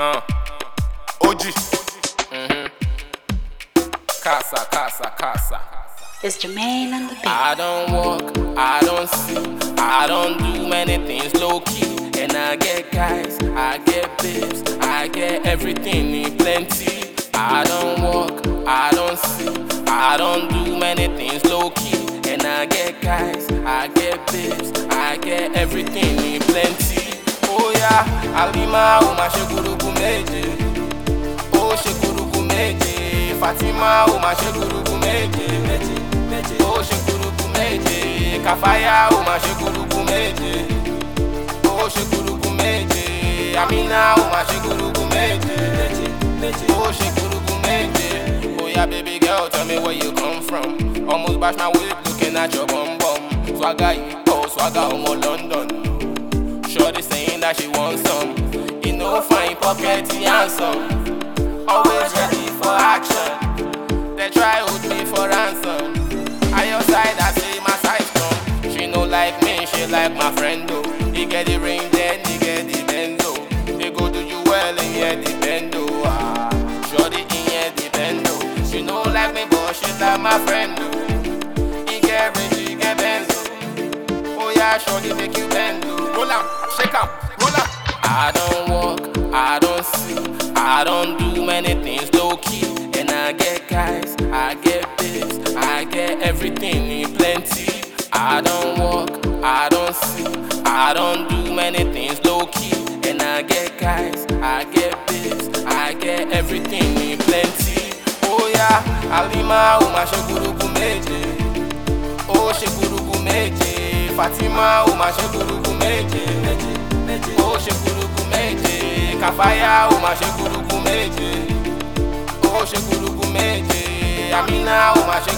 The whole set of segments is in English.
Uh. OG. Mm-hmm. Casa, casa, casa. It's Jermaine on the beat. I don't walk, I don't see, I don't do many things low key. And I get guys, I get babes, I get everything in plenty. I don't walk, I don't see, I don't do many things low key. And I get guys, I get babes, I get everything in plenty. Oh yeah, Alima, oh my shekuruku méje fatima ó máa ṣe gurugu méje ó ṣe gurugu méje kàfáyà ó máa ṣe gurugu méje ó ṣe gurugu méje amina ó máa ṣe gurugu méje ó ṣe gurugu méje. oya baby girl tell me where you come from almost bash my whip looking at your bum bum swagger yìí pọ̀ swagger ọmọ london. Shorty saying that she wants some. You know, fine pocket handsome. Like my friend though. He get the ring, then he get the bendo. They go do you well in here the bendo. Ah, shorty in here the bendo. She no like me, but she like my friend though. He get ring, he get benzo. Oh yeah, shorty make you bend. oh. Roll am, shake am, roll am. I don't walk, I don't sleep, I don't do many things low key. And I get guys, I get babes, I get everything in plenty. I don't walk, I don't see, I don't do many things low key. And I get guys, I get babes, I get everything in plenty. Oh yeah, Alima, oh shekuruku meje. ó ṣe gurugu méje fatima ó máa ṣe gurugu méje ó ṣe gurugu méje ó máa ṣe gurugu méje ó ṣe gurugu méje amina ó máa ṣe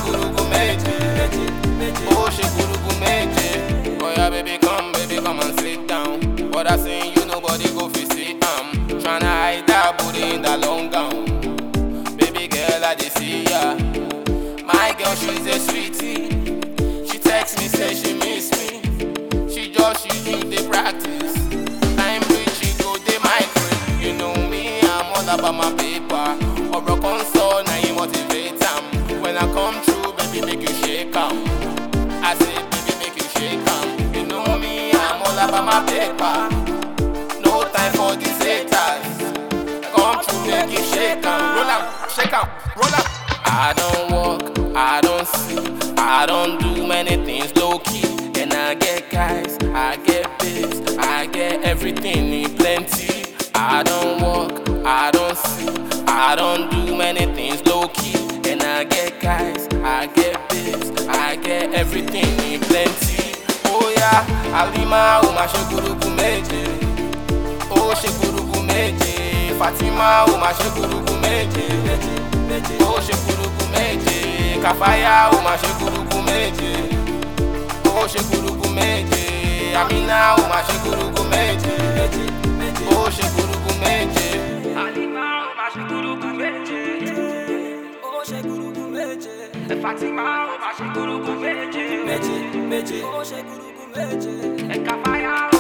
about my paper. Ọ̀rọ̀ kan sọ, na you motivate am. When I come through, baby, make you shake am. I say, baby, make you shake am. You know me, I'm all about my paper. No time for these haters. Come through, make you shake am. Roll am, shake am, roll am. I don't walk, I don't see, I don't do many things low key. And I get guys, I get babes, I get everything in plenty. I don't walk, I don't I don't do many things low key. And I get guys, I get babes, I get everything in plenty. Oh yeah, Alima, oh my shekuruku meje. ó ṣe gurugu méje fatima ó máa ṣe gurugu méje ó ṣe gurugu méje kàfáyà ó máa ṣe gurugu méje ó ṣe gurugu méje amina ó méje. Fatima, ó máa ṣe gurugu méje. Méje, méje. Ó ṣe gurugu méje. Ẹ̀ka fáyà, ó